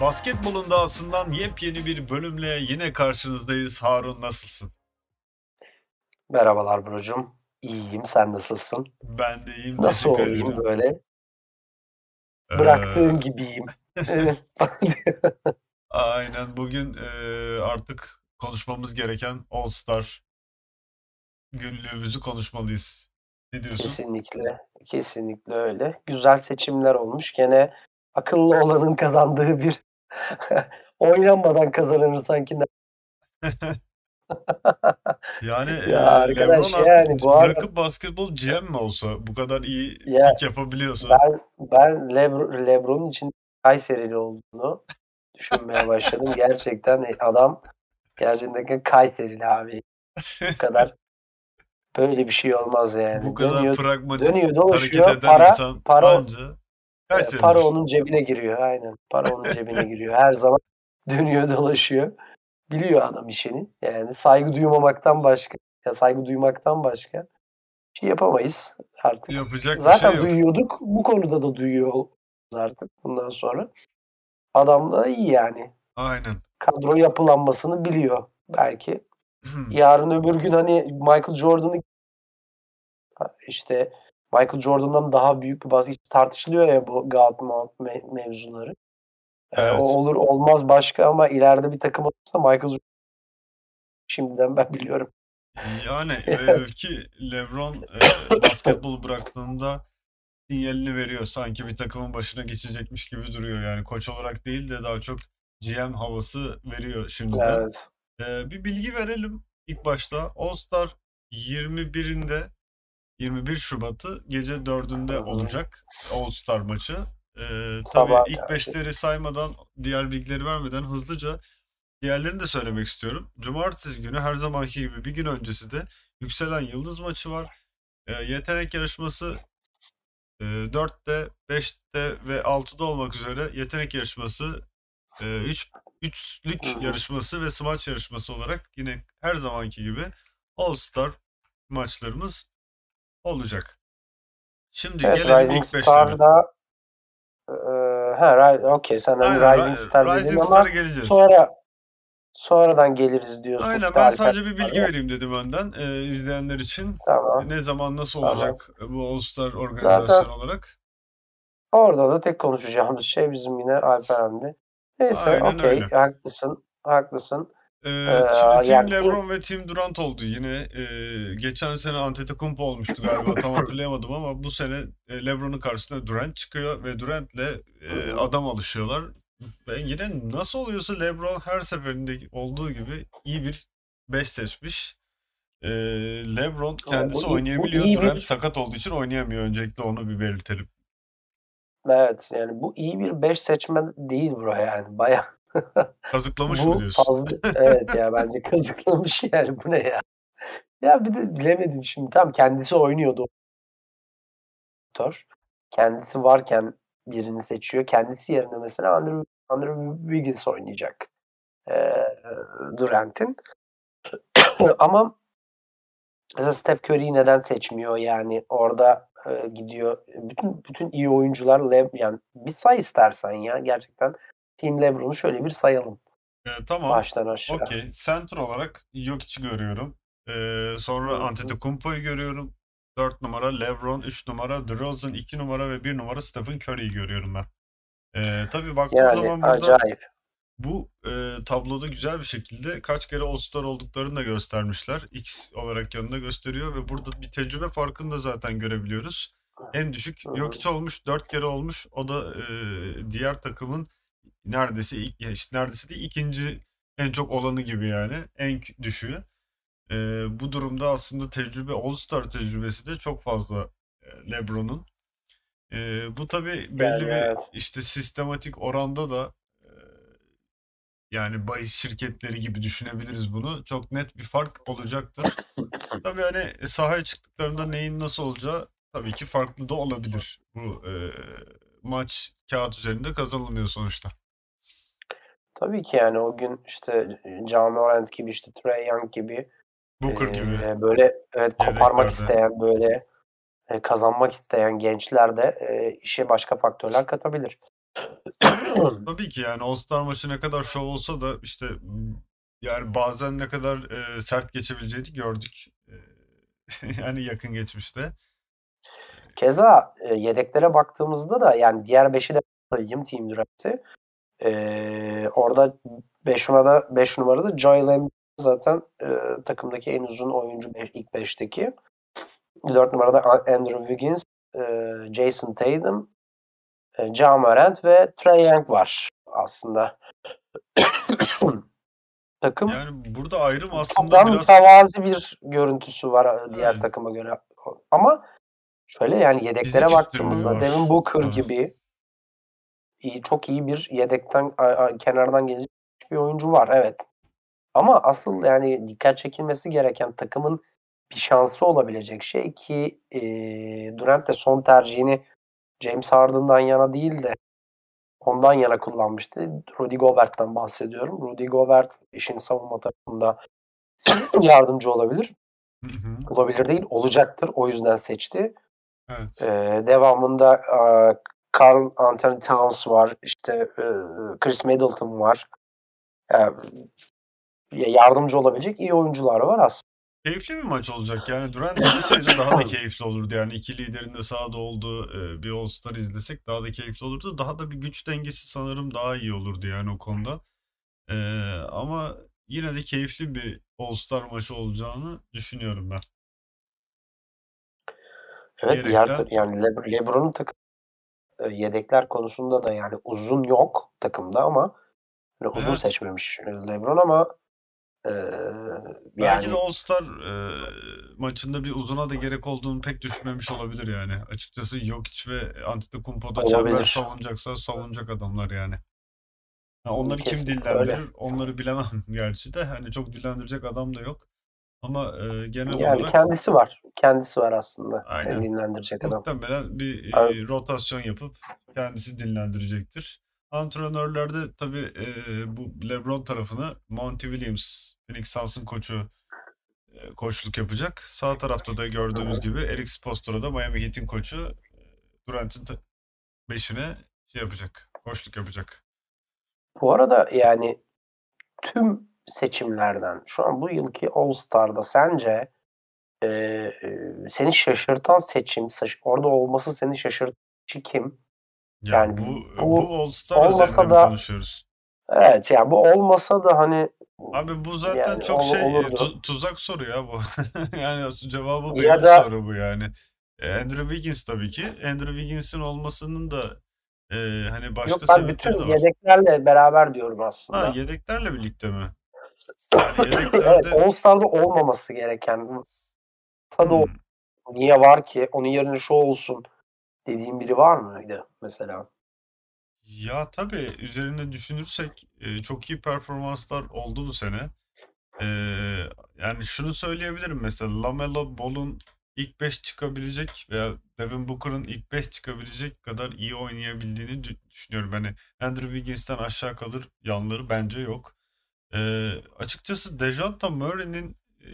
Basketbolun dağısından yepyeni bir bölümle yine karşınızdayız. Harun nasılsın? Merhabalar brocum. İyiyim. Sen nasılsın? Ben de iyiyim. Nasıl teşekkür olayım ederim. böyle? Ee, Bıraktığım gibiyim. Evet. aynen bugün e, artık konuşmamız gereken All Star günlüğümüzü konuşmalıyız. Ne diyorsun? Kesinlikle. Kesinlikle öyle. Güzel seçimler olmuş. Gene akıllı olanın kazandığı bir oynanmadan kazanır sanki. Yani e, Ya arkadaş LeBron yani bu arada bırakıp basketbol GM mi olsa bu kadar iyi ya yapabiliyorsa ben ben Lebr LeBron'un için Kayserili olduğunu düşünmeye başladım. Gerçekten adam gerçekten Kayserili abi. Bu kadar böyle bir şey olmaz bu yani. kadar Dönüyor pragmatik dönüyor hareket dolaşıyor. eden Para insan para anca e, para onun cebine giriyor. Aynen. Para onun cebine giriyor. Her zaman dönüyor dolaşıyor. Biliyor adam işini. Yani saygı duymamaktan başka ya saygı duymaktan başka bir şey yapamayız artık. Yapacak bir şey Zaten yok. duyuyorduk. Bu konuda da duyuyor olacağız artık bundan sonra. Adam da iyi yani. Aynen. Kadro yapılanmasını biliyor belki. Yarın öbür gün hani Michael Jordan'ı işte Michael Jordan'dan daha büyük bir basket tartışılıyor ya bu God Mount me- mevzuları. Ee, o Evet. olur olmaz başka ama ileride bir takım olursa Michael Jordan şimdiden ben biliyorum. Yani e, ki LeBron e, basketbolu bıraktığında sinyalini veriyor. Sanki bir takımın başına geçecekmiş gibi duruyor. Yani koç olarak değil de daha çok GM havası veriyor şimdiden. Evet. E, bir bilgi verelim ilk başta. All Star 21'inde 21 Şubat'ı gece 4'ünde Hı hı. olacak All Star maçı. E, Sabah tabii ilk karşı. beşleri saymadan diğer bilgileri vermeden hızlıca Diğerlerini de söylemek istiyorum. Cumartesi günü her zamanki gibi bir gün öncesi de Yükselen Yıldız maçı var. E, yetenek yarışması e, 4'te, 5'te ve 6'da olmak üzere yetenek yarışması, 3 üçlük yarışması ve smaç yarışması olarak yine her zamanki gibi All Star maçlarımız olacak. Şimdi Evet gelelim Rising ilk beşlere. Star'da e, ha Ri- okey sen hani Aynen Rising Ri- Star dedin Rising ama Star'a geleceğiz. sonra sonradan geliriz diyorsun Aynen ben Alper sadece bir bilgi Star'a. vereyim dedim önden e, izleyenler için. Tamam. Ne zaman nasıl Tamam. olacak bu All Star organizasyon Zaten olarak? orada da tek konuşacağımız şey bizim yine Alperen'di. Neyse okey haklısın. Haklısın. Ee, Ee, Team yani LeBron ve Team Durant oldu yine. Ee, geçen sene Antetokounmpo olmuştu galiba tam hatırlayamadım ama bu sene e, LeBron'un karşısına Durant çıkıyor ve Durant'le e, adam alışıyorlar. Ve yine nasıl oluyorsa LeBron her seferinde olduğu gibi iyi bir 5 seçmiş. Ee, LeBron bu, kendisi bu oynayabiliyor. iyi Durant bir sakat olduğu için oynayamıyor. Öncelikle onu bir belirtelim. evet yani bu iyi bir 5 seçme değil bro yani. Bayağı Kazıklamış mı bu diyorsun? fazla evet ya bence kazıklamış yani bu ne ya. Ya bir de bilemedim şimdi tam kendisi oynuyordu. Kendisi varken birini seçiyor. Kendisi yerine mesela Andrew, Andrew Wiggins oynayacak. Ee, Durant'in. Ama mesela Steph Curry'yi neden seçmiyor yani orada e, gidiyor bütün bütün iyi oyuncular Le yani bir say istersen ya gerçekten Team LeBron'u şöyle bir sayalım Ee, tamam. baştan aşağı. Okey. Center olarak Jokic'i görüyorum. Ee, sonra Hı hı. Antetokounmpo'yu görüyorum. 4 numara LeBron, 3 numara DeRozan, 2 numara ve 1 numara Stephen Curry'yi görüyorum ben. Ee, tabii baktığın Yani zaman burada acayip. bu e, tabloda güzel bir şekilde kaç kere All-Star olduklarını da göstermişler. X olarak yanında gösteriyor ve burada bir tecrübe farkını da zaten görebiliyoruz. En düşük. Jokic olmuş, 4 kere olmuş. O da e, diğer takımın neredeyse ilk, işte neredeyse değil ikinci en çok olanı gibi yani. En düşüğü. E, bu durumda aslında tecrübe All-Star tecrübesi de çok fazla LeBron'un. E, bu tabii belli Yani bir evet. işte sistematik oranda da e, yani bahis şirketleri gibi düşünebiliriz bunu. Çok net bir fark olacaktır. Tabii hani sahaya çıktıklarında neyin nasıl olacağı tabii ki farklı da olabilir. Bu e, maç kağıt üzerinde kazanılmıyor sonuçta. Tabii ki yani o gün işte Ja Morant gibi işte Trae Young gibi Booker gibi e, böyle evet, koparmak isteyen böyle e, kazanmak isteyen gençler de e, işe başka faktörler katabilir. Tabii ki yani All-Star maçı ne kadar şov olsa da işte yani bazen ne kadar e, sert geçebileceğini gördük. E, yani yakın geçmişte. Keza e, yedeklere baktığımızda da yani diğer 5'i de sayayım Team Draft'i. E, orada 5 numarada 5 numarada Joel Embiid zaten e, takımdaki en uzun oyuncu beş- ilk 5'teki. 4 numarada Andrew Wiggins, e, Jason Tatum, e, Ja Morant ve Trae Young var aslında. Takım Yani burada ayrım aslında biraz mütevazi bir görüntüsü var diğer Evet. takıma göre. Ama şöyle yani yedeklere Fizik baktığımızda. Devin Booker Evet. gibi iyi, çok iyi bir yedekten a- a- kenardan gelecek bir oyuncu var evet. Ama asıl yani dikkat çekilmesi gereken takımın bir şansı olabilecek şey ki e, Durant de son tercihini James Harden'dan yana değil de ondan yana kullanmıştı. Rudy Gobert'ten bahsediyorum. Rudy Gobert işin savunma tarafında yardımcı olabilir. Hı hı. Olabilir değil, olacaktır. O yüzden seçti. Evet. Ee, devamında Carl Anthony Towns var. İşte e, Chris Middleton var. Yani, yardımcı olabilecek iyi oyuncular var aslında. Keyifli bir maç olacak. Yani Durant izleseydi daha da keyifli olurdu. Yani iki liderin de sahada olduğu e, bir All-Star izlesek daha da keyifli olurdu. Daha da bir güç dengesi sanırım daha iyi olurdu yani o konuda. E, ama yine de keyifli bir All-Star maçı olacağını düşünüyorum ben. Evet diğer Diyerekten- yani Le- LeBron'un takım yedekler konusunda da yani uzun yok takımda ama yani uzun Evet. seçmemiş e, LeBron ama e, Belki yani de All-Star e, maçında bir uzuna da gerek olduğunu pek düşünmemiş olabilir yani. Açıkçası Jokic ve Antetokounmpo'da çember savunacaksa savunacak adamlar yani. Onları kim Kesinlikle dillendirir öyle. onları bilemem gerçi de. Hani çok dillendirecek adam da yok. Ama e, genel yani olarak kendisi var. Kendisi var aslında. Aynen. Yani dinlendirecek adam. muhtemelen bir Evet. e, rotasyon yapıp kendisi dinlendirecektir. Antrenörlerde tabii e, bu LeBron tarafını Monty Williams, Phoenix Suns'ın koçu e, koçluk yapacak. Sağ tarafta da gördüğümüz gibi Eric Spoelstra da Miami Heat'in koçu e, Durant'in beşine şey yapacak, koçluk yapacak. Bu arada yani tüm seçimlerden şu an bu yılki All Star'da sence e, e, seni şaşırtan seçim, orada olması seni şaşırtan kişi kim? Yani, Yani bu, bu bu All-Star olmasa üzerinde da- konuşuyoruz? Evet yani bu olmasa da hani Abi bu zaten Yani çok şey e, olurdu. tu- tuzak soru ya bu. yani cevabı belli Ya da- soru bu yani. E, Andrew Wiggins tabii ki. Andrew Wiggins'in olmasının da e, hani başka yok ben bütün yedeklerle beraber diyorum aslında. Ha yedeklerle birlikte mi? Yani evet yedeklerde All Star'da olmaması gereken olsa da Hmm. niye var ki onun yerine şu olsun dediğim biri var mıydı mesela? Ya tabii üzerinde düşünürsek e, çok iyi performanslar oldu bu sene. E, yani şunu söyleyebilirim mesela Lamelo Ball'un ilk 5 çıkabilecek veya Devin Booker'ın ilk 5 çıkabilecek kadar iyi oynayabildiğini dü- düşünüyorum. Hani Andrew Wiggins'ten aşağı kalır yanları bence yok. E, açıkçası Dejounte Murray'nin e,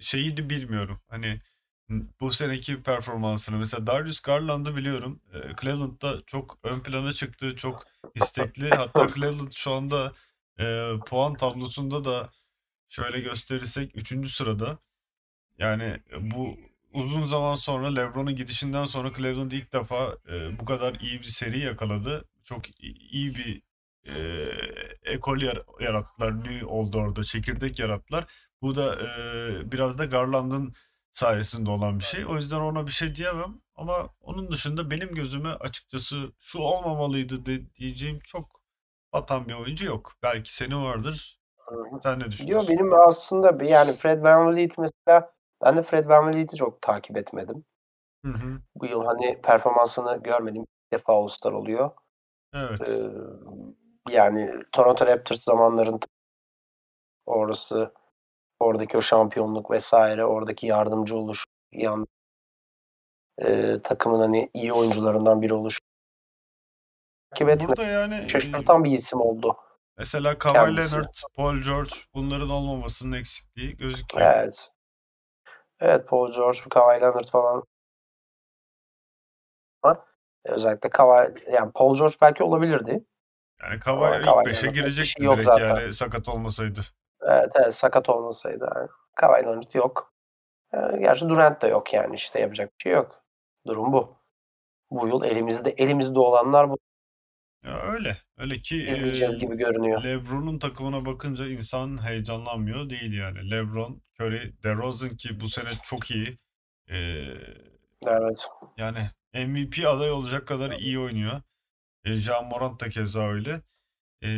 şeyini bilmiyorum. Hani bu seneki performansını mesela Darius Garland'ı biliyorum. E, Cleveland'da çok ön plana çıktı. Çok istekli. Hatta Cleveland şu anda e, puan tablosunda da şöyle gösterirsek 3. sırada. Yani bu uzun zaman sonra LeBron'un gidişinden sonra Cleveland ilk defa e, bu kadar iyi bir seri yakaladı. Çok iyi bir e, ekol yar- yarattılar. Ne oldu orada? Çekirdek yarattılar. Bu da e, biraz da Garland'ın sayesinde olan bir şey. O yüzden ona bir şey diyemem. Ama onun dışında benim gözüme açıkçası şu olmamalıydı de, diyeceğim çok batan bir oyuncu yok. Belki senin vardır. Sen ne düşünüyorsun? benim aslında bir- yani Fred VanVleet mesela ben de Fred VanVleet'i çok takip etmedim. Hı hı. Bu yıl hani performansını görmedim. İlk defa All-Star oluyor. Evet. Ee, yani Toronto Raptors zamanlarında orası oradaki o şampiyonluk vesaire oradaki yardımcı oluş yan e, takımın hani iyi oyuncularından biri oluş takip etme Burada yani e, şaşırtan bir isim oldu. mesela Kawhi. Leonard, Paul George bunların olmamasının eksikliği gözüküyor. Evet. Evet Paul George, Kawhi Leonard falan. Özellikle Kawhi, yani Paul George belki olabilirdi. Yani Kawhi ilk Kawhi'nin 5'e pek bir girecekti şey yok direkt zaten. yani sakat olmasaydı. Evet, evet sakat olmasaydı. Yani. Leonard yok. Ee, gerçi Durant da yok yani işte yapacak bir şey yok. Durum bu. Bu yıl elimizde elimizde olanlar bu. Ya öyle. Öyle ki İzleyeceğiz e, gibi görünüyor. LeBron'un takımına bakınca insan heyecanlanmıyor değil yani. LeBron, Curry, DeRozan ki bu sene çok iyi. E, Evet. yani MVP aday olacak kadar iyi oynuyor. E, Ja Morant da keza öyle. E,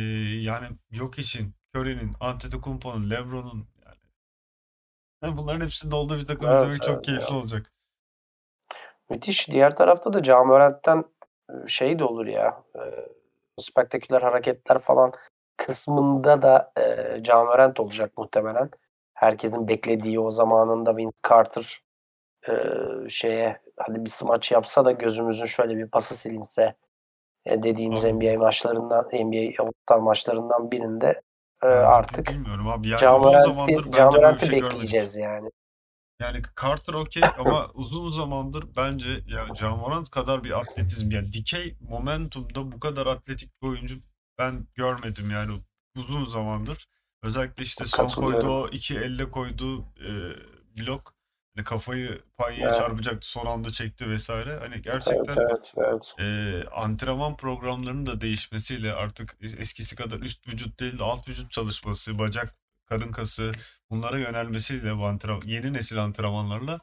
yani yok için Curry'nin, Antetokounmpo'nun, LeBron'un yani yani bunların hepsinin olduğu bir takım Evet, izlemek çok evet keyifli ya. olacak. Müthiş. Diğer tarafta da Ja Morant'ten e, şey de olur ya. E, spektaküler hareketler falan kısmında da e, Ja Morant olacak muhtemelen. Herkesin beklediği o zamanında Vince Carter e, şeye hadi bir smaç yapsa da gözümüzün şöyle bir pası silinse dediğimiz Abi. NBA maçlarından NBA All-Star maçlarından birinde e, Yani artık bilmiyorum abi. Yani bir Morant'i şey görmedik. bekleyeceğiz yani. Yani Carter okey ama uzun zamandır bence ya Ja Morant kadar bir atletizm yani dikey momentumda bu kadar atletik bir oyuncu ben görmedim yani uzun zamandır. Özellikle işte son koyduğu o iki elle koyduğu e, blok hani kafayı payaya Evet. çarpacaktı son anda çekti vesaire. Hani Evet, gerçekten evet, evet. e, antrenman programlarının da değişmesiyle artık eskisi kadar üst vücut değil de alt vücut çalışması, bacak, karın kası bunlara yönelmesiyle bu antrenman, yeni nesil antrenmanlarla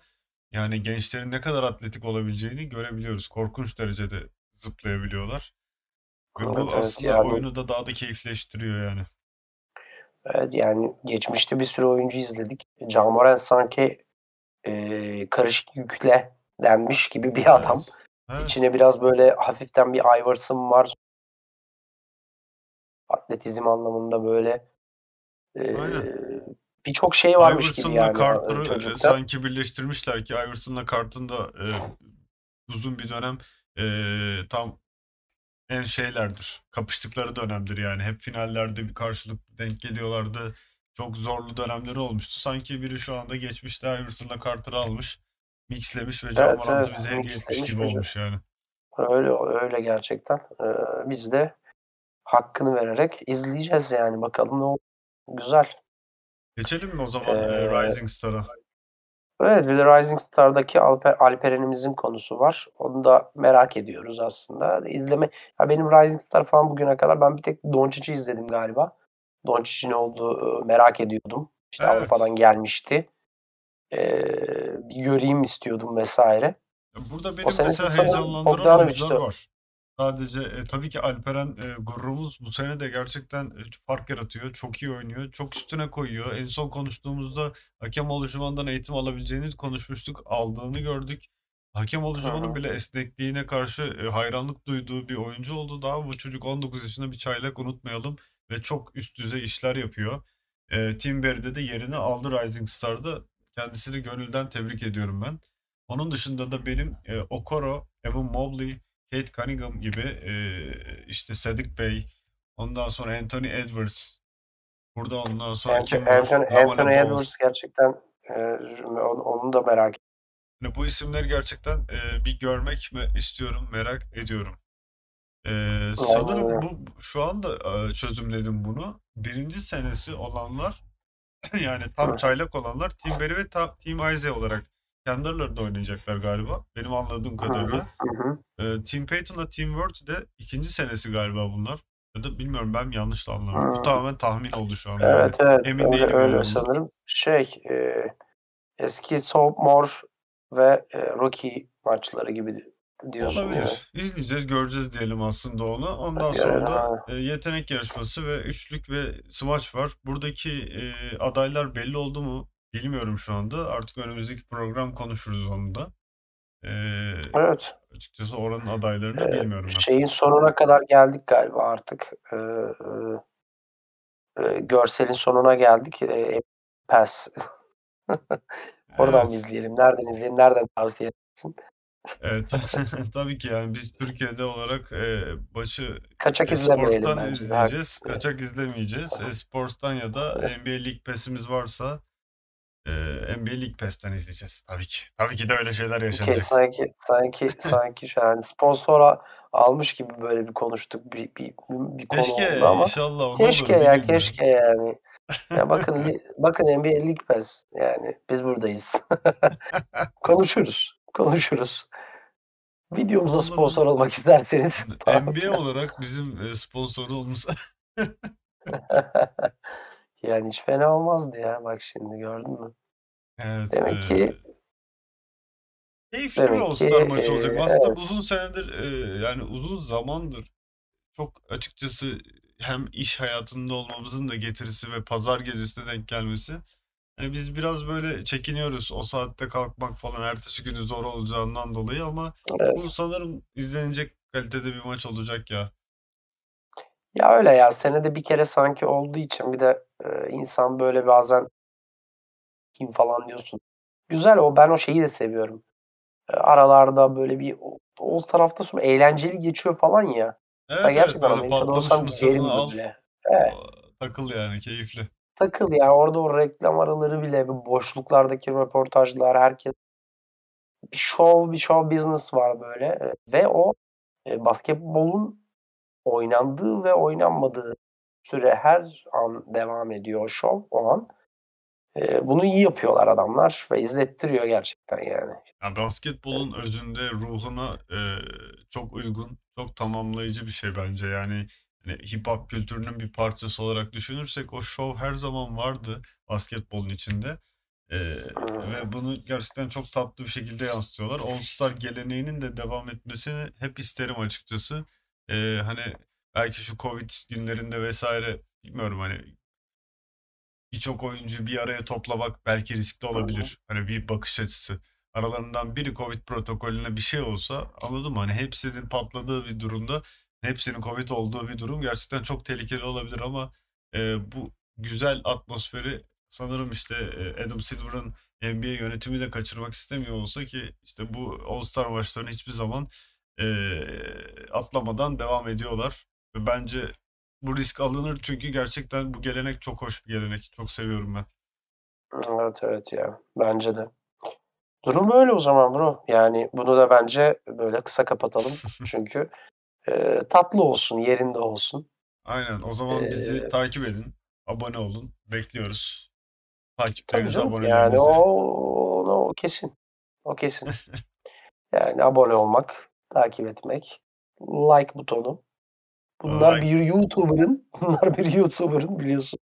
yani gençlerin ne kadar atletik olabileceğini görebiliyoruz. Korkunç derecede zıplayabiliyorlar. Ve bu Evet, evet. aslında Yani oyunu da daha da keyifleştiriyor yani. Evet yani geçmişte bir sürü oyuncu izledik. Ja Morant sanki e, karışık yükle denmiş gibi bir adam. Evet. İçine biraz böyle hafiften bir Iverson var. Atletizm anlamında böyle e, birçok şey varmış gibi Iverson'la yani Carter'ı e, çocukta. sanki birleştirmişler ki Iverson'la Carter'ın da e, uzun bir dönem e, tam en şeylerdir. Kapıştıkları dönemdir yani. Hep finallerde bir karşılık denk geliyorlardı. Çok zorlu dönemleri olmuştu. Sanki biri şu anda geçmişte Iverson'la Carter'ı almış, mixlemiş ve Ja Evet Morant'ı evet bize hediye etmiş gibi ve olmuş yani. öyle öyle gerçekten. E, biz de hakkını vererek izleyeceğiz yani bakalım ne olur. Güzel. Geçelim mi o zaman e, E, Rising Star'a? Evet bir de Rising Star'daki Alper, Alperen'imizin konusu var. Onu da merak ediyoruz aslında. İzleme, ya benim Rising Star falan bugüne kadar ben bir tek Doncic'i izledim galiba. Doncic'in olduğu merak ediyordum. İşte Evet. Avrupa'dan gelmişti. Ee, bir göreyim istiyordum vesaire. Burada O benim sene mesela heyecanlandıran oyuncular o. var. Sadece e, tabii ki Alperen e, gururumuz bu sene de gerçekten e, fark yaratıyor. Çok iyi oynuyor. Çok üstüne koyuyor. En son konuştuğumuzda hakem oluşumundan eğitim alabileceğini konuşmuştuk. Aldığını gördük. Hakem oluşumunun bile esnekliğine karşı e, hayranlık duyduğu bir oyuncu oldu. Daha bu çocuk 19 yaşında bir çaylak unutmayalım. Ve çok üst düzey işler yapıyor. E, Tim Berry'de de yerini aldı Rising Star'da. Kendisini gönülden tebrik ediyorum ben. Onun dışında da benim e, Okoro, Evan Mobley, Kate Cunningham gibi e, işte Sadik Bey, ondan sonra Anthony Edwards, burada ondan sonra Ant- kim var? Anthony, Anthony. Edwards gerçekten e, onu, onu da merak ediyorum. Yani bu isimleri gerçekten e, bir görmek mi istiyorum, merak ediyorum. E, Aynen sanırım bu şu anda e, çözümledim bunu. Birinci senesi olanlar yani tam çaylak olanlar Team Berry ve ta- Team Isaiah olarak kendi aralarında oynayacaklar galiba. Benim anladığım kadarıyla. Ee, Team Payton'la Team Word de ikinci senesi galiba bunlar. Ya da bilmiyorum ben yanlış anladım. Bu tamamen tahmin oldu şu anda yani. Evet evet Emin öyle, değilim öyle sanırım. Şey e, eski sophomore ve e, rookie maçları gibi diyorsun yani. Olabilir. İzleyeceğiz, göreceğiz diyelim aslında onu. Ondan Yani, sonra da e, yetenek yarışması ve üçlük ve smaç var. Buradaki e, adaylar belli oldu mu bilmiyorum şu anda. Artık önümüzdeki program konuşuruz onu da. E, Evet. açıkçası oranın adaylarını E, bilmiyorum şeyin sonuna kadar geldik galiba artık. E, e, e, görselin sonuna geldik. E, Pass. Oradan Evet. izleyelim? Nereden izleyelim? Nereden tavsiye edersin? Evet. Tabii ki yani biz Türkiye'de olarak e, başı Kaçak e, izlemeyelim Sports'tan bence izleyeceğiz. Kaçak izlemeyeceğiz. E, Sports'tan ya da NBA League Pass'imiz varsa e, NBA League Pass'ten izleyeceğiz. Tabii ki. Tabii ki de öyle şeyler Okey, yaşanacak. sanki sanki sanki an sponsor a- almış gibi böyle bir konuştuk bir bir bir konu Keşke oldu ama inşallah o da olur keşke bir ya gün keşke yani. Ya bakın li bakın NBA League Pass yani biz buradayız. Konuşuruz, konuşuruz. Videomuza sponsor olmak isterseniz NBA olarak bizim, eee, sponsorluğumuz Yani hiç fena olmazdı ya bak şimdi gördün mü? Evet, Demek ki keyifli bir demek All ki, Star maçı olacak. eee, Aslında evet. uzun senedir, eee, yani uzun zamandır çok açıkçası hem iş hayatında olmamızın da getirisi ve pazar gecesine denk gelmesi, hani, biz biraz böyle çekiniyoruz o saatte kalkmak falan ertesi günü zor olacağından dolayı ama Evet. bu sanırım izlenecek kalitede bir maç olacak ya. Ya öyle ya senede bir kere sanki olduğu için bir de, eee, insan böyle bazen kim falan diyorsun. Güzel o ben o şeyi de seviyorum. Eee, aralarda böyle bir o All Star hafta sonu eğlenceli geçiyor falan ya. Mesela Evet, evet, gerçekten böyle Amerika'da patlamış olsam giderim mısırını al, böyle. Evet. o takıl yani keyifli. Takıl ya orada o reklam araları bile bu boşluklardaki röportajlar herkes bir şov, bir show business var böyle, ve o, eee, basketbolun oynandığı ve oynanmadığı süre her an devam ediyor o şov, o an. Eee, bunu iyi yapıyorlar adamlar ve izlettiriyor gerçekten yani. Ya, basketbolun özünde, ruhuna, eee, çok uygun, çok tamamlayıcı bir şey bence. Yani, hip hop kültürünün bir parçası olarak düşünürsek o şov her zaman vardı basketbolun içinde, Hımm. ve bunu gerçekten çok tatlı bir şekilde yansıtıyorlar. All Star geleneğinin de devam etmesini hep isterim açıkçası. Eee, hani, belki şu Covid günlerinde vs. bilmiyorum, hani birçok oyuncuyu bir araya toplamak belki riskli olabilir. Hani, bir bakış açısı. Aralarından biri Covid protokolüne bir şey olsa, anladın mı? Hani, hepsinin patladığı bir durumda, hepsinin Covid olduğu bir durum gerçekten çok tehlikeli olabilir ama, eee, bu güzel atmosferi sanırım, işte, eee, Adam Silver'ın NBA yönetimi de kaçırmak istemiyor olsa ki, işte, bu All Star maçlarını hiçbir zaman, eee, atlamadan devam ediyorlar ve bence bu risk alınır çünkü gerçekten bu gelenek çok hoş bir gelenek. Çok seviyorum ben. Evet, evet ya. Bence de. Durum böyle o zaman bro. Yani bunu da bence böyle kısa kapatalım. Çünkü, eee, tatlı olsun, yerinde olsun. Aynen. O zaman bizi Eee takip edin, abone olun. Bekliyoruz. Tabii Takiplerinizi, canım. Yani abonelerinizi. o o kesin. O kesin. Yani abone olmak, takip etmek, like butonu. Bunlar Like. bir YouTuber'ın bunlar bir YouTuber'ın biliyorsun,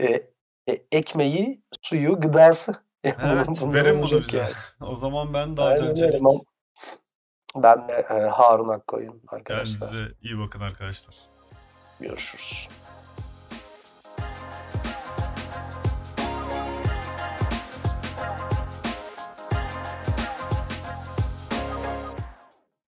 eee, e ekmeği, suyu, gıdası. Evet, verin bunu bize. yani. O zaman ben öyle. Çelik. Ben de, eee, Harun Akkoyun arkadaşlar. Kendinize iyi bakın arkadaşlar. Görüşürüz.